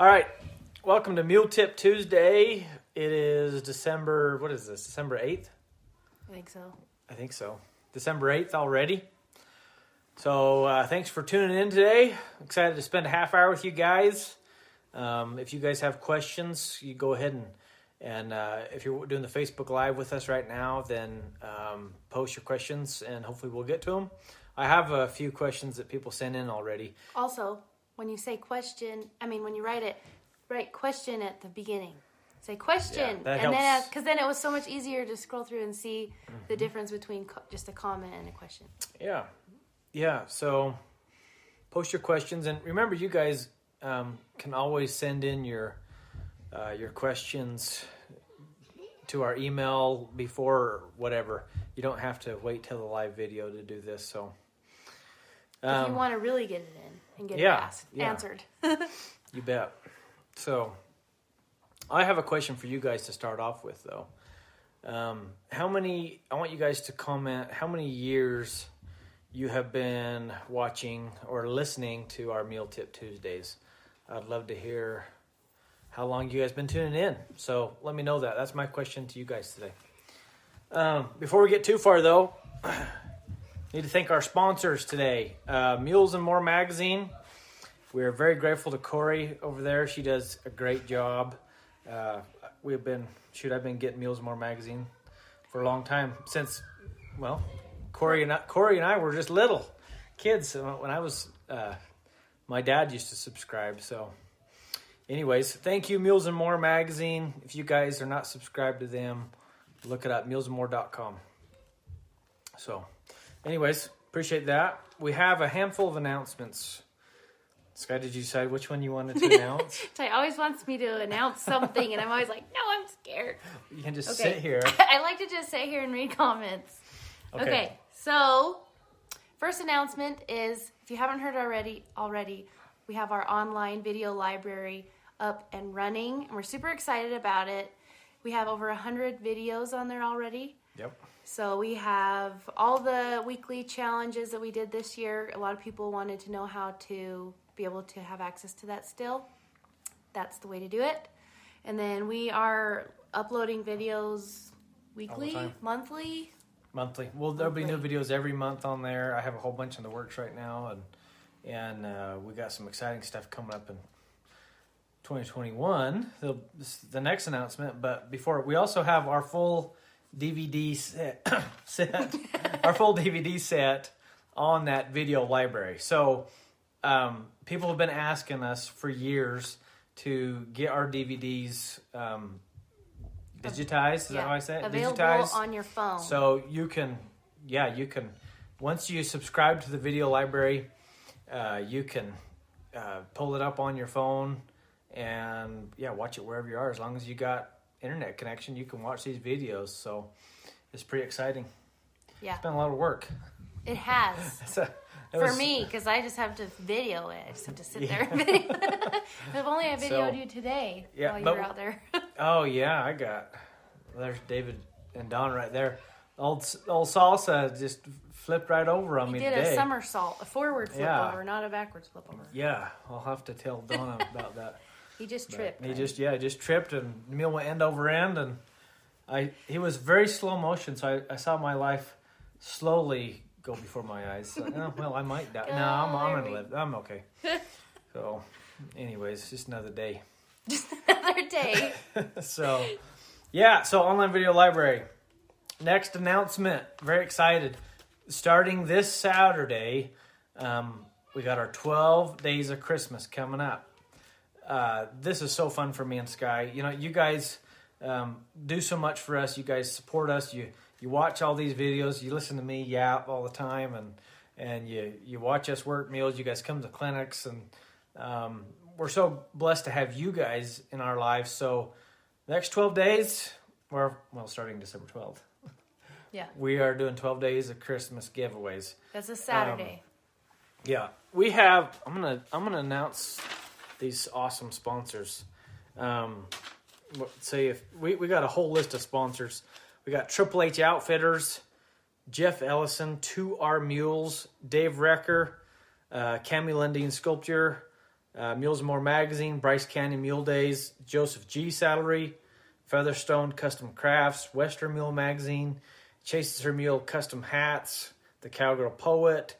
All right, welcome to Mule Tip Tuesday. It is December. What is this? December eighth. I think so. I think so. December eighth already. So uh, thanks for tuning in today. Excited to spend a half hour with you guys. Um, if you guys have questions, you go ahead and and uh, if you're doing the Facebook Live with us right now, then um, post your questions and hopefully we'll get to them. I have a few questions that people sent in already. Also, when you say question, I mean when you write it, write question at the beginning. Say question, Yeah, and then helps. because then it was so much easier to scroll through and see the difference between co- just a comment and a question. Yeah, yeah. So post your questions and remember, you guys um, can always send in your uh, your questions to our email before whatever. You don't have to wait till the live video to do this. So if um, you want to really get it in and get yeah, it asked, yeah. answered. you bet. So I have a question for you guys to start off with, though. Um, how many? I want you guys to comment. How many years you have been watching or listening to our Mule Tip Tuesdays? I'd love to hear how long you guys been tuning in. So let me know that. That's my question to you guys today. Um, before we get too far, though, need to thank our sponsors today. Uh, Mules and More Magazine. We are very grateful to Corey over there. She does a great job. Uh, we've been shoot, I've been getting Mules and More magazine for a long time since, well, Corey and I, Corey and I were just little kids when I was. Uh, my dad used to subscribe. So, anyways, thank you, Mules and More magazine. If you guys are not subscribed to them, look it up, mulesandmore.com. So, anyways, appreciate that. We have a handful of announcements. Sky, did you decide which one you wanted to announce? Ty always wants me to announce something, and I'm always like, no, I'm scared. You can just Okay. sit here. I like to just sit here and read comments. Okay. Okay. so first announcement is if you haven't heard already already, we have our online video library up and running and we're super excited about it. We have over 100 videos on there already. Yep. So we have all the weekly challenges that we did this year. A lot of people wanted to know how to be able to have access to that still. That's the way to do it. And then we are uploading videos weekly, time. monthly. Monthly. Well, there'll be new videos every month on there. I have a whole bunch in the works right now, and and uh, we got some exciting stuff coming up in 2021. The, the next announcement, but before we also have our full DVD set, set our full DVD set on that video library. So um, people have been asking us for years to get our DVDs um, digitized. Is that how I say it? Available digitized. on your phone. So you can, yeah, you can. Once you subscribe to the video library, uh, you can uh, pull it up on your phone and yeah, watch it wherever you are. As long as you got internet connection, you can watch these videos. So it's pretty exciting. yeah, It's been a lot of work. it has. So, it For was- me, because I just have to video it. I just have to sit Yeah. there and video. if only I videoed So- you today Yeah, while you were out there. Oh yeah, I got. There's David and Don right there. Old old salsa just flipped right over on He me did today. a somersault, a forward flip Yeah. over, not a backwards flip over. yeah, I'll have to tell Donna about that. He just But tripped. He right? just yeah, he just tripped and the meal went end over end and I he was very slow motion, so I, I saw my life slowly go before my eyes. So, oh, well, I might die. No, I'm, I'm gonna live. I'm okay. So, anyways, just another day. Just another day. so, yeah. So online video library. Next announcement. Very excited. Starting this Saturday, um, we got our 12 days of Christmas coming up. Uh, this is so fun for me and Sky. You know, you guys um, do so much for us. You guys support us. You you watch all these videos. You listen to me yap all the time, and and you you watch us work meals. You guys come to clinics, and um, we're so blessed to have you guys in our lives. So, next twelve days, we're well, starting December twelfth, Yeah, we are doing twelve days of Christmas giveaways. that's a Saturday. Yeah, we have. I'm gonna I'm gonna announce these awesome sponsors. Um, say if we we got a whole list of sponsors. We got Triple H Outfitters, Jeff Ellison, Two R Mules, Dave Recker, uh, Cami Sculpture, uh, Mules More Magazine, Bryce Canyon Mule Days, Joseph G. Saddlery, Featherstone Custom Crafts, Western Mule Magazine, Chases Her Mule Custom Hats, The Cowgirl Poet,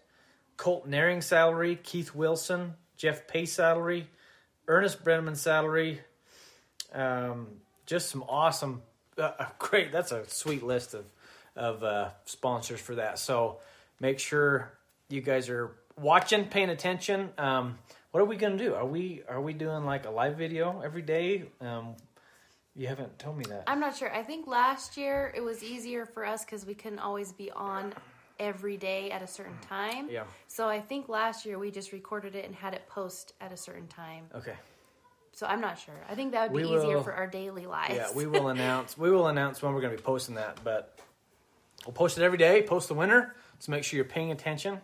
Colt Naring Saddlery, Keith Wilson, Jeff Pace Saddlery, Ernest Brenneman Saddlery. Um, just some awesome, uh, uh, great. That's a sweet list of of uh, sponsors for that. So make sure you guys are watching, paying attention. Um, what are we gonna do? Are we are we doing like a live video every day? Um, you haven't told me that. I'm not sure. I think last year it was easier for us because we couldn't always be on every day at a certain mm. time. Yeah. So I think last year we just recorded it and had it post at a certain time. Okay. So I'm not sure. I think that would be We easier will- for our daily lives. Yeah, we will announce. We will announce when we're going to be posting that, but we'll post it every day. Post the winner. So make sure you're paying attention.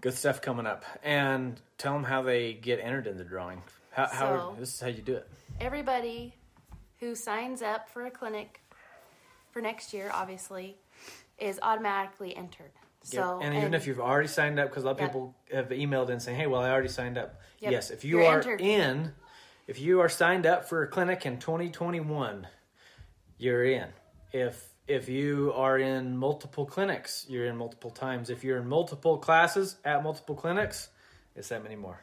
Good stuff coming up, and tell them how they get entered in the drawing. How, how this is how you do it. Everybody who signs up for a clinic for next year, obviously, is automatically entered. So and even if you've already signed up, because a lot of Yep. people have emailed in saying, "Hey, well, I already signed up." Yep. Yes, if you You're are entered. in, if you are signed up for a clinic in 2021, you're in. If if you are in multiple clinics, you're in multiple times. If you're in multiple classes at multiple clinics, it's that many more.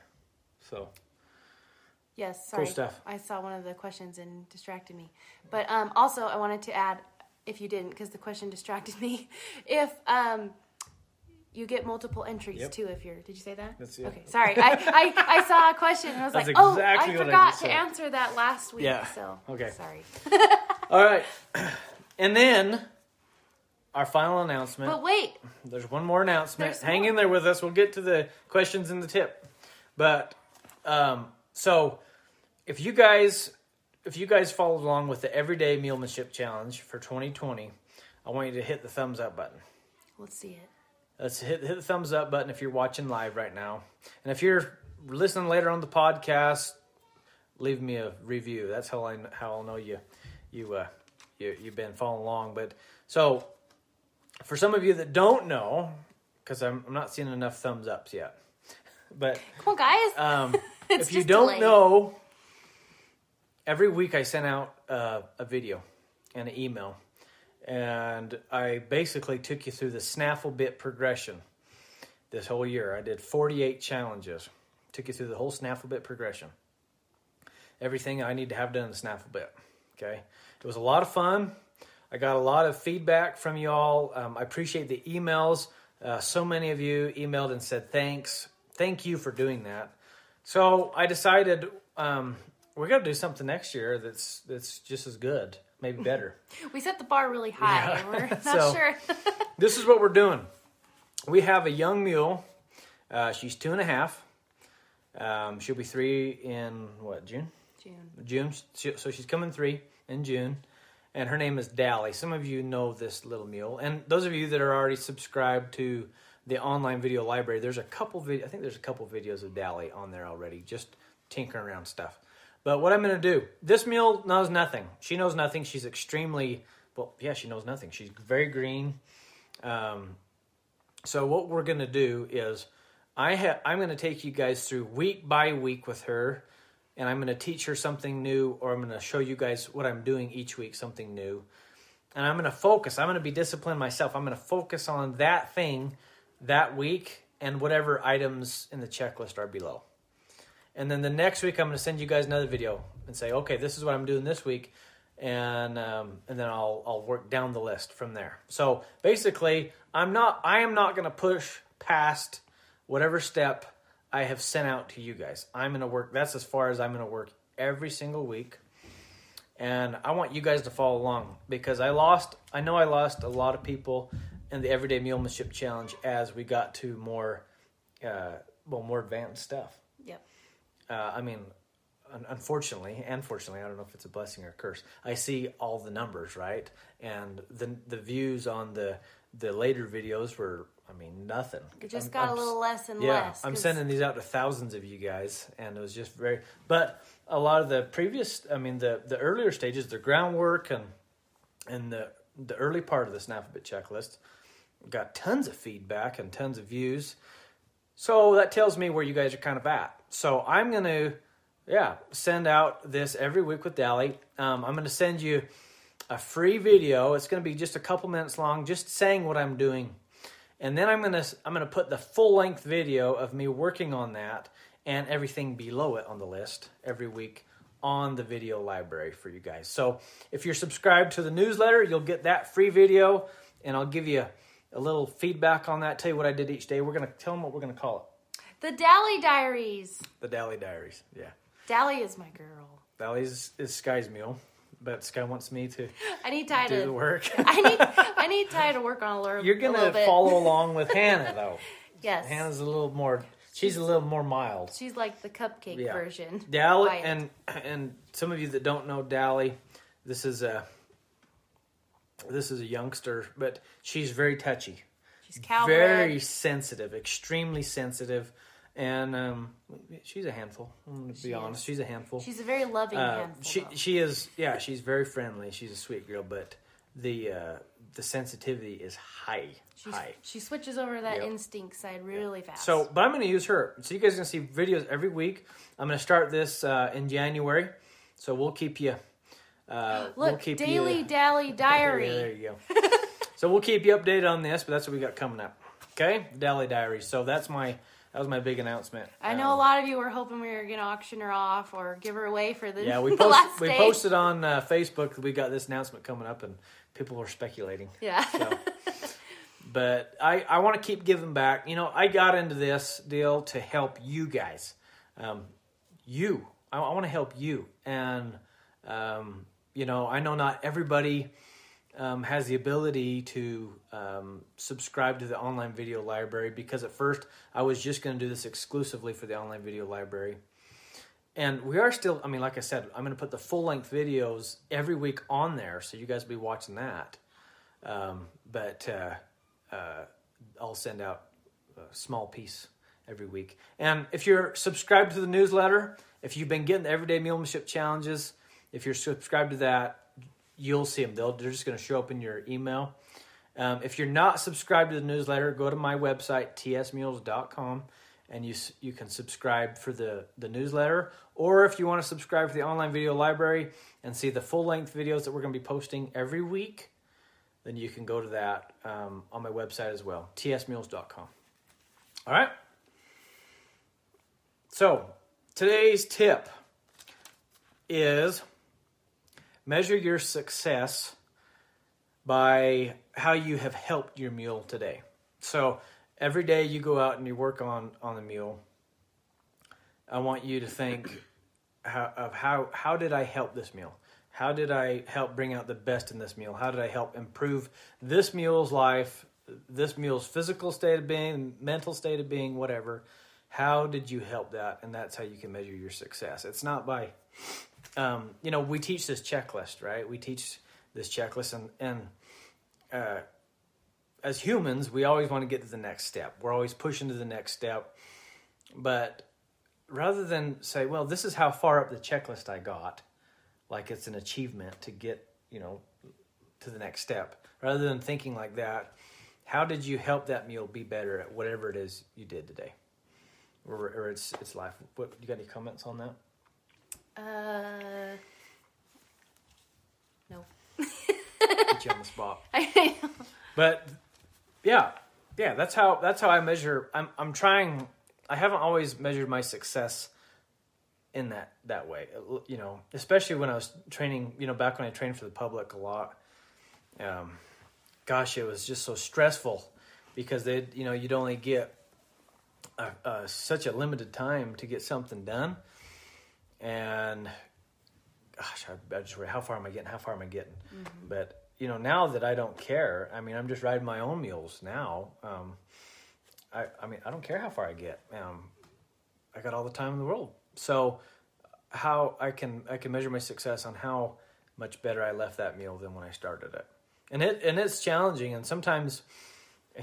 So Yes, Cool stuff. I saw one of the questions and distracted me. But um, also, I wanted to add, if you didn't, because the question distracted me, if um, you get multiple entries Yep. too, if you're. Did you say that? That's it. Okay, sorry. I, I, I saw a question and I was That's like, oh, exactly I I forgot just to answer that last week. Yeah. So Okay. Sorry. all right, and then our final announcement. But wait, There's one more announcement. There's Hang more. in there with us. We'll get to the questions in the tip. But um, so if you guys if you guys followed along with the Everyday Mulemanship Challenge for 2020, I want you to hit the thumbs up button. let's see it. Let's hit hit the thumbs up button if you're watching live right now, and if you're listening later on the podcast, leave me a review. That's how I how I'll know you you uh, you you've been following along. But so for some of you that don't know, because I'm I'm not seeing enough thumbs ups yet, but Come on, guys. um, if you don't delayed. know, every week I sent out uh, a video and an email, and I basically took you through the snaffle bit progression this whole year. I did 48 challenges, took you through the whole snaffle bit progression. Everything I need to have done in the snaffle bit. Okay, it was a lot of fun. I got a lot of feedback from you all. Um, I appreciate the emails. Uh, so many of you emailed and said thanks. Thank you for doing that. So I decided um, we're gonna do something next year that's that's just as good, maybe better. we set the bar really high. Yeah. We're not So- sure. this is what we're doing. We have a young mule. Uh, she's two and a half. Um, she'll be three in what June? June. June. She- So she's coming three in June, and her name is Dally. Some of you know this little mule, and those of you that are already subscribed to the online video library, there's a couple video. I think there's a couple videos of Dally on there already, just tinkering around stuff. But what I'm going to do, this mule knows nothing. She knows nothing. She's extremely well. Yeah, she knows nothing. She's very green. Um, so what we're going to do is I ha- I'm going to take you guys through week by week with her and I'm going to teach her something new or I'm going to show you guys what I'm doing each week something new. And I'm going to focus. I'm going to be disciplined myself. I'm going to focus on that thing that week and whatever items in the checklist are below. And then the next week I'm going to send you guys another video and say, "Okay, this is what I'm doing this week." and um, and then I'll I'll work down the list from there. So basically, I'm not I am not going to push past whatever step I have sent out to you guys. I'm going to work. That's as far as I'm going to work every single week, and I want you guys to follow along because I lost. I know I lost a lot of people in the Everyday Mulemanship Challenge as we got to more, uh, well, more advanced stuff. Yep. Uh, I mean, un- unfortunately, and fortunately, I don't know if it's a blessing or a curse. I see all the numbers, right? And the the views on the the later videos were, I mean, nothing. It just I'm- got I'm a little less and yeah, less. I'm 'cause- sending these out to thousands of you guys, and it was just very. But a lot of the previous, I mean, the the earlier stages, the groundwork and and the the early part of the snaffle bit checklist got tons of feedback and tons of views. So that tells me where you guys are kind of at. So I'm going to, yeah, send out this every week with Dally. Um, I'm going to send you a free video. It's going to be just a couple minutes long, just saying what I'm doing. And then I'm going to I'm going to put the full length video of me working on that and everything below it on the list every week on the video library for you guys. So if you're subscribed to the newsletter, you'll get that free video, and I'll give you a little feedback on that. Tell you what I did each day. We're gonna tell them what we're gonna call it. The Dally Diaries. The Dally Diaries. Yeah, Dally is my girl. Dally's is Sky's mule, but Sky wants me to I need Ty do to. the work. I need I need Ty to work on a little. You're gonna little follow along with Hannah though. Yes. Hannah's a little more. She's a little more mild. She's like the cupcake Yeah. version. Dally Quiet. and and some of you that don't know Dally, this is a this is a youngster, but she's very touchy, She's cowbred. very sensitive, extremely sensitive, and um, she's a handful. I'm gonna be She honest, is. she's a handful. She's a very loving Uh, handful. she though. she is yeah, she's very friendly. She's a sweet girl, but the uh, the sensitivity is high, She's, high. she switches over to that Yep. instinct side really fast. So, but I'm going to use her. So you guys are going to see videos every week. I'm going to start this uh, in January. So we'll keep you. Uh, we'll look, keep Daily you, Dally Diary. Yeah, there you go. so we'll keep you updated on this, but that's what we got coming up. Okay, Daily Diary. So that's my that was my big announcement. I know Um, a lot of you were hoping we were going to auction her off or give her away for the, Yeah, we post, last we day. posted on uh, Facebook that we got this announcement coming up, and people were speculating. Yeah. So, but I, I want to keep giving back. You know, I got into this deal to help you guys. Um, you, I, I want to help you. And, um, you know, I know not everybody um, has the ability to um, subscribe to the online video library because at first I was just going to do this exclusively for the online video library. And we are still, I mean, like I said, I'm going to put the full length videos every week on there, so you guys will be watching that. Um, but uh, uh, I'll send out a small piece every week. And if you're subscribed to the newsletter, if you've been getting the Everyday Mulemanship Challenges, if you're subscribed to that, you'll see them. They'll, they're just going to show up in your email. Um, if you're not subscribed to the newsletter, go to my website, tsmules.com, and you, you can subscribe for the, the newsletter. Or if you want to subscribe for the online video library and see the full length videos that we're going to be posting every week, then you can go to that um, on my website as well, tsmules.com. All right? So, today's tip is measure your success by how you have helped your mule today. So, every day you go out and you work on, on the mule, I want you to think how, of how, how did I help this mule? How did I help bring out the best in this mule? How did I help improve this mule's life, this mule's physical state of being, mental state of being, whatever? How did you help that? And that's how you can measure your success. It's not by, um, you know, we teach this checklist, right? We teach this checklist, and and uh, as humans, we always want to get to the next step. We're always pushing to the next step, but rather than say, well, this is how far up the checklist I got, like it's an achievement to get, you know, to the next step. Rather than thinking like that, how did you help that mule be better at whatever it is you did today, or, or its its life? What you got any comments on that? Uh, no. Put you on the spot. I know. But yeah, yeah, that's how that's how I measure. I'm I'm trying. I haven't always measured my success in that that way. You know, especially when I was training. You know, back when I trained for the public a lot. Um, gosh, it was just so stressful because they, you know, you'd only get a, a, such a limited time to get something done, and gosh, I, I just worry, how far am I getting? How far am I getting? But you know, now that I don't care, I mean, I'm just riding my own mules now. Um, I, I mean, I don't care how far I get. Um, I got all the time in the world. So, how I can I can measure my success on how much better I left that meal than when I started it, and it and it's challenging. And sometimes,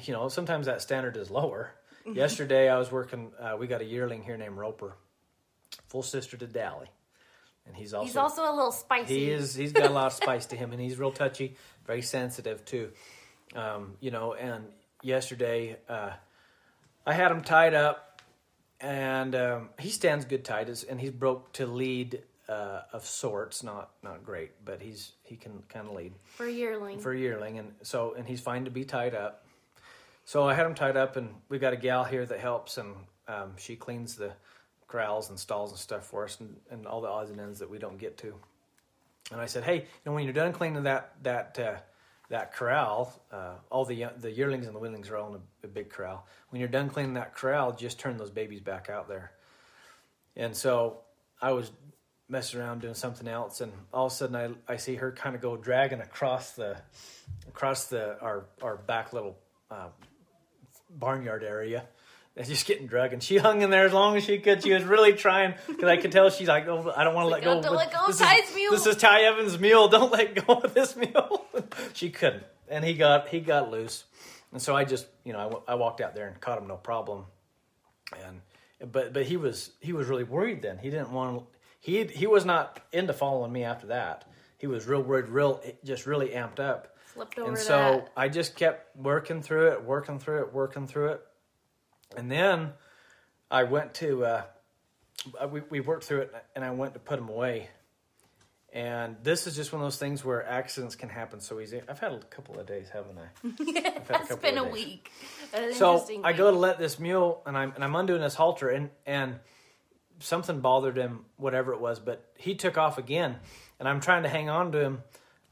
you know, sometimes that standard is lower. Yesterday, I was working. Uh, we got a yearling here named Roper, full sister to Dally, and he's also He's also a little spicy. he is. He's got a lot of spice to him, and he's real touchy, very sensitive too. Um, you know, and yesterday uh, I had him tied up, and um, he stands good tight, as- and he's broke to lead uh, of sorts. Not not great, but he's he can kind of lead For a yearling. for a yearling, and so and he's fine to be tied up. So I had him tied up, and we got a gal here that helps, and um, she cleans the corrals and stalls and stuff for us, and, and all the odds and ends that we don't get to. And I said, hey, you know, when you're done cleaning that that uh, that corral, uh, all the the yearlings and the weanlings are all in a, a big corral. When you're done cleaning that corral, just turn those babies back out there. And so I was messing around doing something else, and all of a sudden I, I see her kind of go dragging across the across the our our back little uh, barnyard area. Just getting drug, and she hung in there as long as she could. She was really trying because I could tell she's like, "Oh, I don't want to let oh, go." "Oh, don't let go of this Ty's is, mule." This is Ty Evans' mule. Don't let go of this mule. she couldn't, and he got he got loose, and so I just you know I, I walked out there and caught him no problem, and but but he was he was really worried then. He didn't want he he was not into following me after that. He was real worried, real just really amped up. Flipped over And so that. I just kept working through it, working through it, working through it. And then I went to, uh, we, we worked through it and I went to put them away. And this is just one of those things where accidents can happen so easy. I've had a couple of days, haven't I? I've had a That's couple been a days. week. An So I go to let this mule, and I'm and I'm undoing this halter, and and something bothered him, whatever it was, but he took off again, and I'm trying to hang on to him,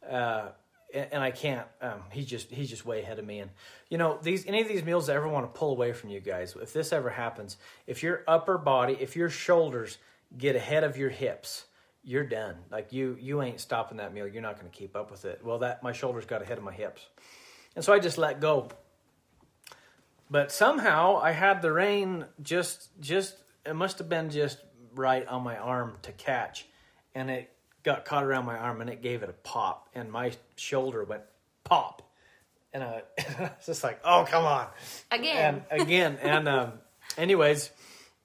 uh, and, I can't. Um, he's just he's just way ahead of me, and you know these any of these meals that ever want to pull away from you guys, if this ever happens, if your upper body, if your shoulders get ahead of your hips. You're done. Like you, you ain't stopping that meal. You're not going to keep up with it. Well, that my shoulders got ahead of my hips, and so I just let go but somehow I had the rein just just it must have been just right on my arm to catch, and it got caught around my arm and it gave it a pop, and my shoulder went pop, and I it's just like oh come on Again. and again and um, anyways.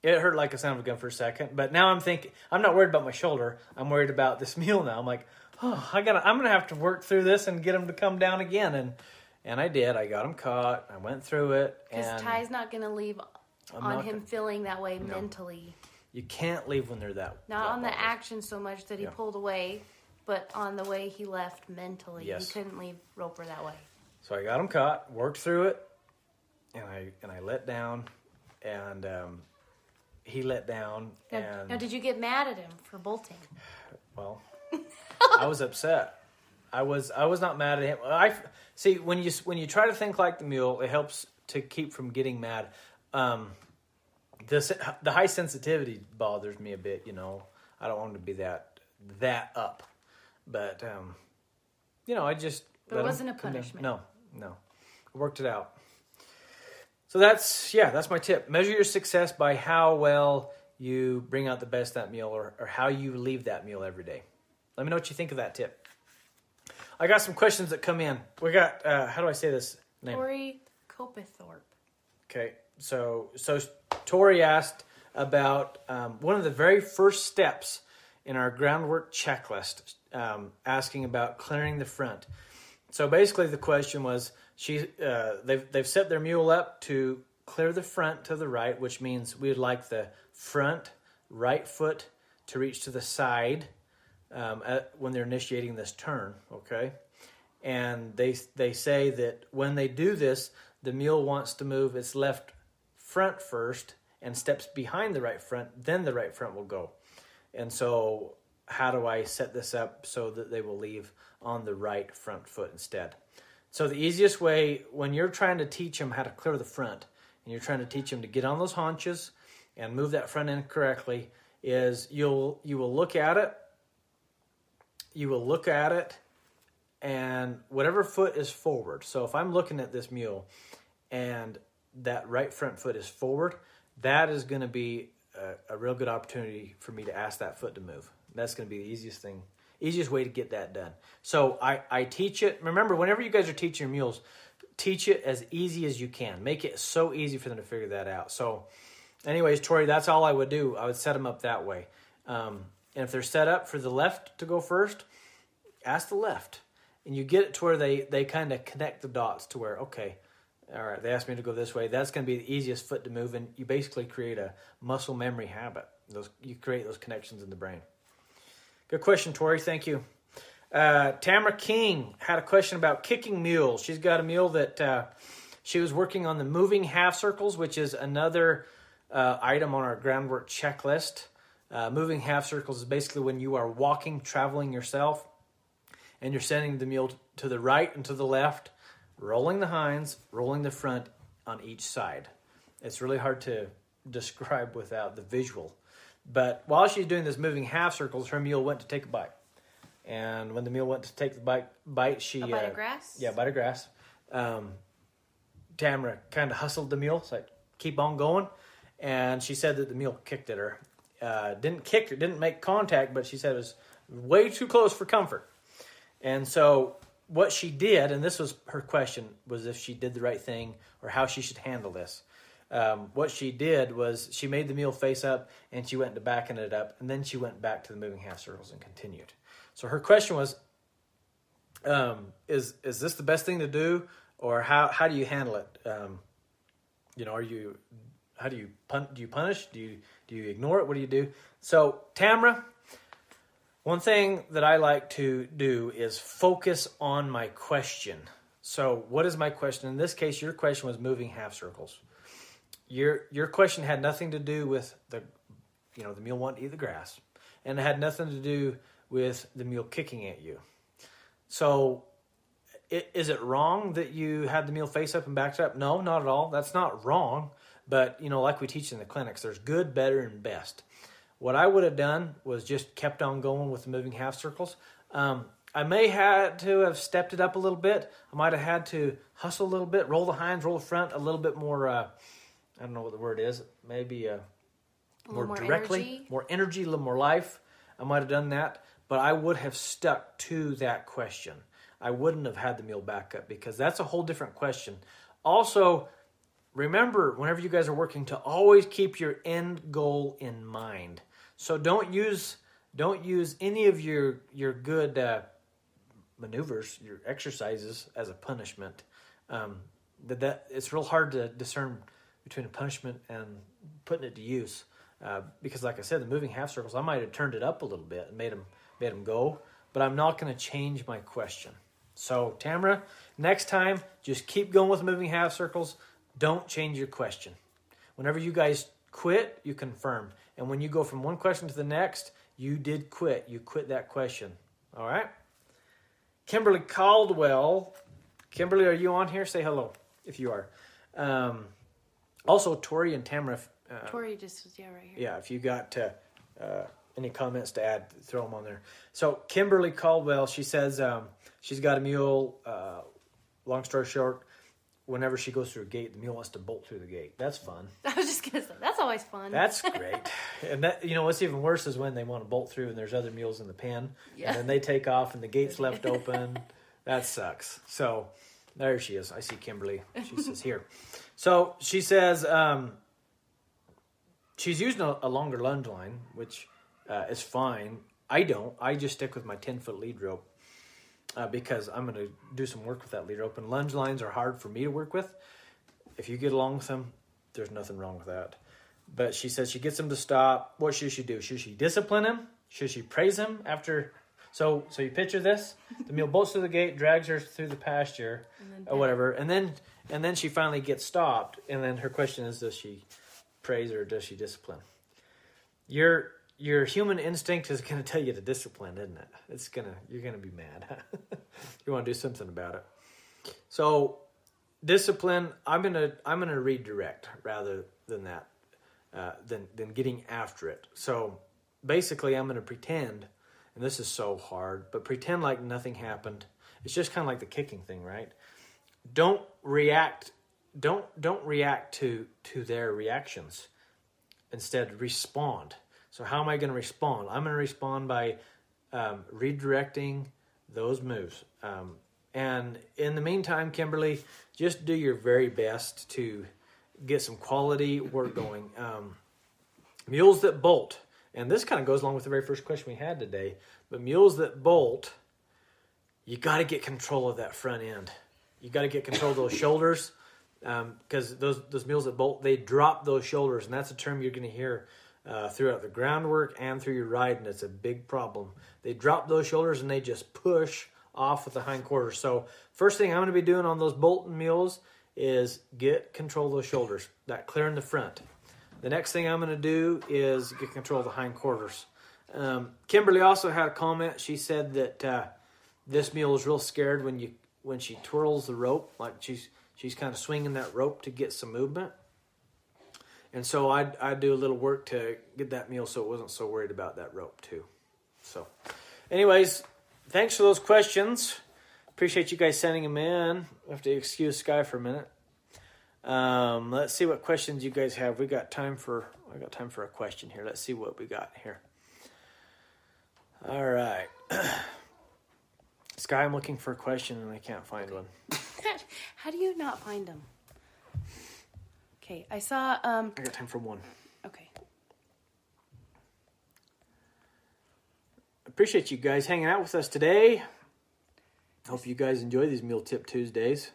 It hurt like a sound of a gun for a second, but now I'm thinking I'm not worried about my shoulder. I'm worried about this mule now. I'm like, oh, I gotta, I'm gonna have to work through this and get him to come down again, and and I did. I got him caught. I went through it, Because Ty's not going to leave I'm on him gonna- feeling that way mentally. You can't leave when they're that. Not that on the action so much that he Yeah. pulled away, but on the way he left mentally. Yes. He couldn't leave Roper that way. So I got him caught, worked through it, and I and I let down, and um, he let down, Now, and now, did you get mad at him for bolting? well, I was upset. I was I was not mad at him. I see when you when you try to think like the mule, it helps to keep from getting mad. Um, the the high sensitivity bothers me a bit. You know, I don't want to be that that up, but um, you know, I just. But it wasn't a punishment. No, no, I worked it out. So that's yeah, that's my tip. Measure your success by how well you bring out the best that meal, or, or how you leave that meal every day. Let me know what you think of that tip. I got some questions that come in. We got uh, how do I say this name? Tori Copethorpe. Okay, so so Tori asked about um, one of the very first steps in our groundwork checklist, um, asking about clearing the front. So basically, the question was she uh, they've they've set their mule up to clear the front to the right, which means we'd like the front right foot to reach to the side um, at, when they're initiating this turn. Okay, and they they say that when they do this, the mule wants to move its left front first and steps behind the right front, then the right front will go. And so, how do I set this up so that they will leave on the right front foot instead? So, the easiest way when you're trying to teach them how to clear the front and you're trying to teach them to get on those haunches and move that front end correctly is you'll you will look at it you will look at it and whatever foot is forward. So if I'm looking at this mule and that right front foot is forward, that is going to be a, a real good opportunity for me to ask that foot to move. That's going to be the easiest thing, easiest way to get that done. So I, I teach it. Remember, whenever you guys are teaching your mules, teach it as easy as you can. Make it so easy for them to figure that out. So, anyways, Tori, that's all I would do. I would set them up that way. Um, and if they're set up for the left to go first, ask the left and you get it to where they they kind of connect the dots to where okay All right, they asked me to go this way. That's going to be the easiest foot to move, and you basically create a muscle memory habit. Those you create those connections in the brain. Good question, Tori. Thank you. Uh, Tamara King had a question about kicking mules. She's got a mule that uh, she was working on the moving half circles, which is another uh, item on our groundwork checklist. Uh, moving half circles is basically when you are walking, traveling yourself, and you're sending the mule to the right and to the left, rolling the hinds, rolling the front on each side. It's really hard to describe without the visual. But while she's doing this moving half circles, her mule went to take a bite. And when the mule went to take the bite, bite she A bite uh, of grass? Yeah, bite of grass. Um, Tamara kind of hustled the mule, so like, keep on going. And she said that the mule kicked at her. Uh, didn't kick her, didn't make contact, but she said it was way too close for comfort. And so what she did, and this was her question, was if she did the right thing or how she should handle this. Um, what she did was she made the mule face up and she went to backing it up, and then she went back to the moving half circles and continued. So her question was, um, is is this the best thing to do, or how how do you handle it? Um, you know, are you how do you pun- do you punish? Do you do you ignore it? What do you do? So Tamra, one thing that I like to do is focus on my question. So, what is my question? In this case, your question was moving half circles. Your your question had nothing to do with the, you know, the mule wanting to eat the grass, and it had nothing to do with the mule kicking at you. So, i- is it wrong that you had the mule face up and backed up? No, not at all. That's not wrong. But you know, like we teach in the clinics, there's good, better, and best. What I would have done was just kept on going with the moving half circles. Um, I may had to have stepped it up a little bit. I might have had to hustle a little bit, roll the hinds, roll the front a little bit more. Uh, I don't know what the word is. Maybe uh, more, more directly, energy. more energy, a little more life. I might have done that, but I would have stuck to that question. I wouldn't have had the mule back up because that's a whole different question. Also, remember whenever you guys are working to always keep your end goal in mind. So don't use don't use any of your your good uh, maneuvers, your exercises as a punishment. Um, that that it's real hard to discern between a punishment and putting it to use. Uh, because, like I said, the moving half circles, I might have turned it up a little bit and made them made them go, but I'm not going to change my question. So, Tamara, next time, just keep going with moving half circles. Don't change your question. Whenever you guys quit, you confirm. And when you go from one question to the next, you did quit. You quit that question. All right? Kimberly Caldwell. Kimberly, are you on here? Say hello if you are. Um, also, Tori and Tamara. Uh, Tori just was yeah right here. yeah, if you got uh, uh, any comments to add, throw them on there. So Kimberly Caldwell, she says um, she's got a mule. Uh, long story short, whenever she goes through a gate, the mule wants to bolt through the gate. That's fun. I was just gonna say that's always fun. That's great. and that you know what's even worse is when they want to bolt through and there's other mules in the pen, Yeah. and then they take off and the gate's left open. That sucks. So there she is. I see Kimberly. She says here. So she says um, she's using a, a longer lunge line, which uh, is fine. I don't. I just stick with my ten foot lead rope uh, because I'm going to do some work with that leader. Open lunge lines are hard for me to work with. If you get along with them, there's nothing wrong with that. But she says she gets him to stop. What should she do? Should she discipline him? Should she praise him after? So, so you picture this: the mule bolts through the gate, drags her through the pasture, or whatever, and then and then she finally gets stopped. And then her question is: Does she praise or does she discipline? Your your human instinct is going to tell you to discipline, isn't it? It's gonna you're gonna be mad. you want to do something about it. So discipline. I'm gonna I'm gonna redirect rather than that uh, than than getting after it. So basically, I'm gonna pretend, and this is so hard, but pretend like nothing happened. It's just kind of like the kicking thing, right? Don't react. Don't don't react to to their reactions. Instead, respond. So how am I going to respond? I'm going to respond by um, redirecting those moves. Um, and in the meantime, Kimberly, just do your very best to get some quality work going. Um, mules that bolt, and this kind of goes along with the very first question we had today, but mules that bolt, you got to get control of that front end. You got to get control of those shoulders. because those those mules that bolt they drop those shoulders, and that's a term you're going to hear uh, throughout the groundwork and through your ride, and it's a big problem. They drop those shoulders and they just push off with the hindquarters. So first thing I'm going to be doing on those Bolton mules is get control of those shoulders, that clear in the front. The next thing I'm going to do is get control of the hindquarters. Um, Kimberly also had a comment. She said that uh, this mule is real scared when you when she twirls the rope, like she's she's kind of swinging that rope to get some movement. And so I'd, I'd do a little work to get that meal so it wasn't so worried about that rope too. So, anyways, thanks for those questions. Appreciate you guys sending them in. I have to excuse Sky for a minute. Um, let's see what questions you guys have. We got time for I got time for a question here. Let's see what we got here. All right. Sky, I'm looking for a question and I can't find one. How do you not find them? Okay, I saw. Um, I got time for one. okay. Appreciate you guys hanging out with us today. Hope you guys enjoy these Mule Tip Tuesdays.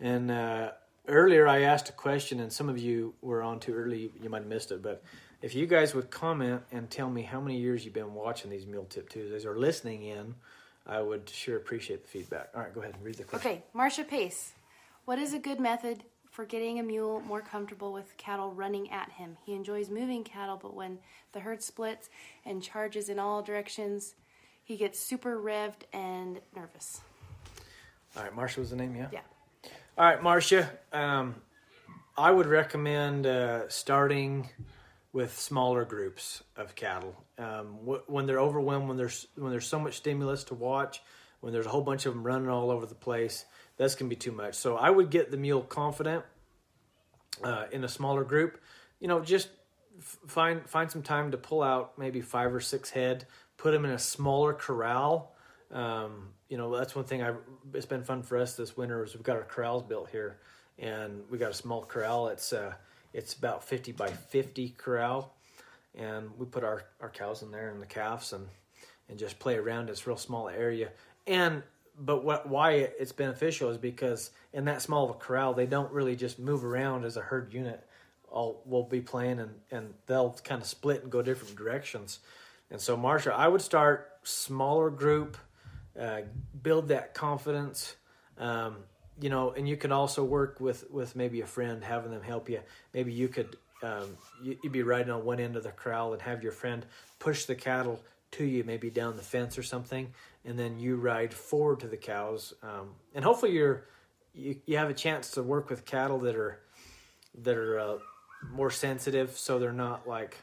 And uh, earlier I asked a question, and some of you were on too early. You might have missed it, but if you guys would comment and tell me how many years you've been watching these Mule Tip Tuesdays or listening in, I would sure appreciate the feedback. All right, go ahead and read the question. Okay, Marcia Pace. What is a good method for getting a mule more comfortable with cattle running at him? He enjoys moving cattle, but when the herd splits and charges in all directions, he gets super revved and nervous. All right, Marcia was the name, yeah? Yeah. All right, Marcia. Um, I would recommend uh, starting with smaller groups of cattle. Um, wh- when they're overwhelmed, when there's when there's so much stimulus to watch, when there's a whole bunch of them running all over the place, that's gonna be too much. So I would get the mule confident uh, in a smaller group. You know, just f- find find some time to pull out maybe five or six head, put them in a smaller corral. Um, you know, that's one thing I it's been fun for us this winter is we've got our corrals built here, and we got a small corral. It's uh, it's about fifty by fifty corral, and we put our, our cows in there and the calves and and just play around this real small area. And but what why it's beneficial is because in that small of a corral they don't really just move around as a herd unit. All will be playing and and they'll kind of split and go different directions. And so, Marcia, I would start smaller group, uh, build that confidence. Um, you know, and you can also work with with maybe a friend, having them help you. Maybe you could um, you, you'd be riding on one end of the corral and have your friend push the cattle to you, maybe down the fence or something, and then you ride forward to the cows. Um, and hopefully, you're you, you have a chance to work with cattle that are that are uh, more sensitive, so they're not like.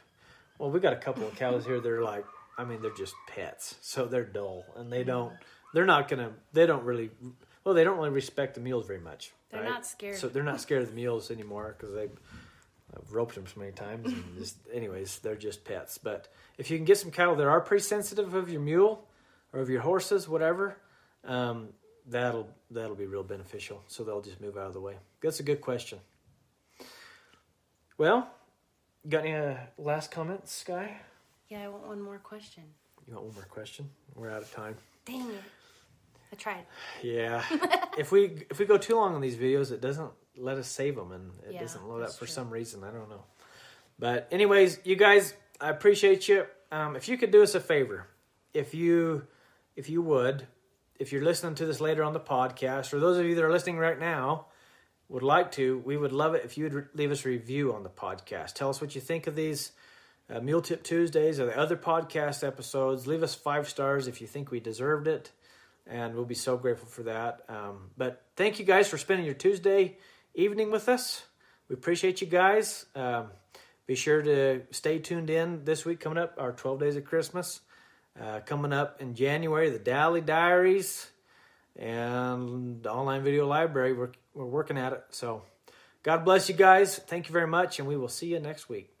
Well, we got a couple of cows here. They're like, I mean, they're just pets, so they're dull, and they don't. They're not gonna. They don't really. Well, they don't really respect the mules very much. They're right? not scared. So they're not scared of the mules anymore because they. I've roped them so many times, and just, anyways, they're just pets. But if you can get some cattle that are pretty sensitive of your mule or of your horses, whatever, um, that'll that'll be real beneficial. So they'll just move out of the way. That's a good question. Well, got any uh, last comments, Sky? Yeah, I want one more question. You want one more question? We're out of time. Dang it. I tried. Yeah. if we if we go too long on these videos, it doesn't let us save them, and it Yeah, doesn't load up for true. some reason. I don't know. But anyways, you guys, I appreciate you. Um, if you could do us a favor, if you if you would, if you're listening to this later on the podcast, or those of you that are listening right now would like to, we would love it if you would re- leave us a review on the podcast. Tell us what you think of these uh, Mule Tip Tuesdays or the other podcast episodes. Leave us five stars if you think we deserved it, and we'll be so grateful for that. Um, but thank you guys for spending your Tuesday evening with us. We appreciate you guys. Um, be sure to stay tuned in this week coming up, our 12 Days of Christmas. Uh, coming up in January, the Dally Diaries and the online video library. We're, we're working at it. So, God bless you guys. Thank you very much, and we will see you next week.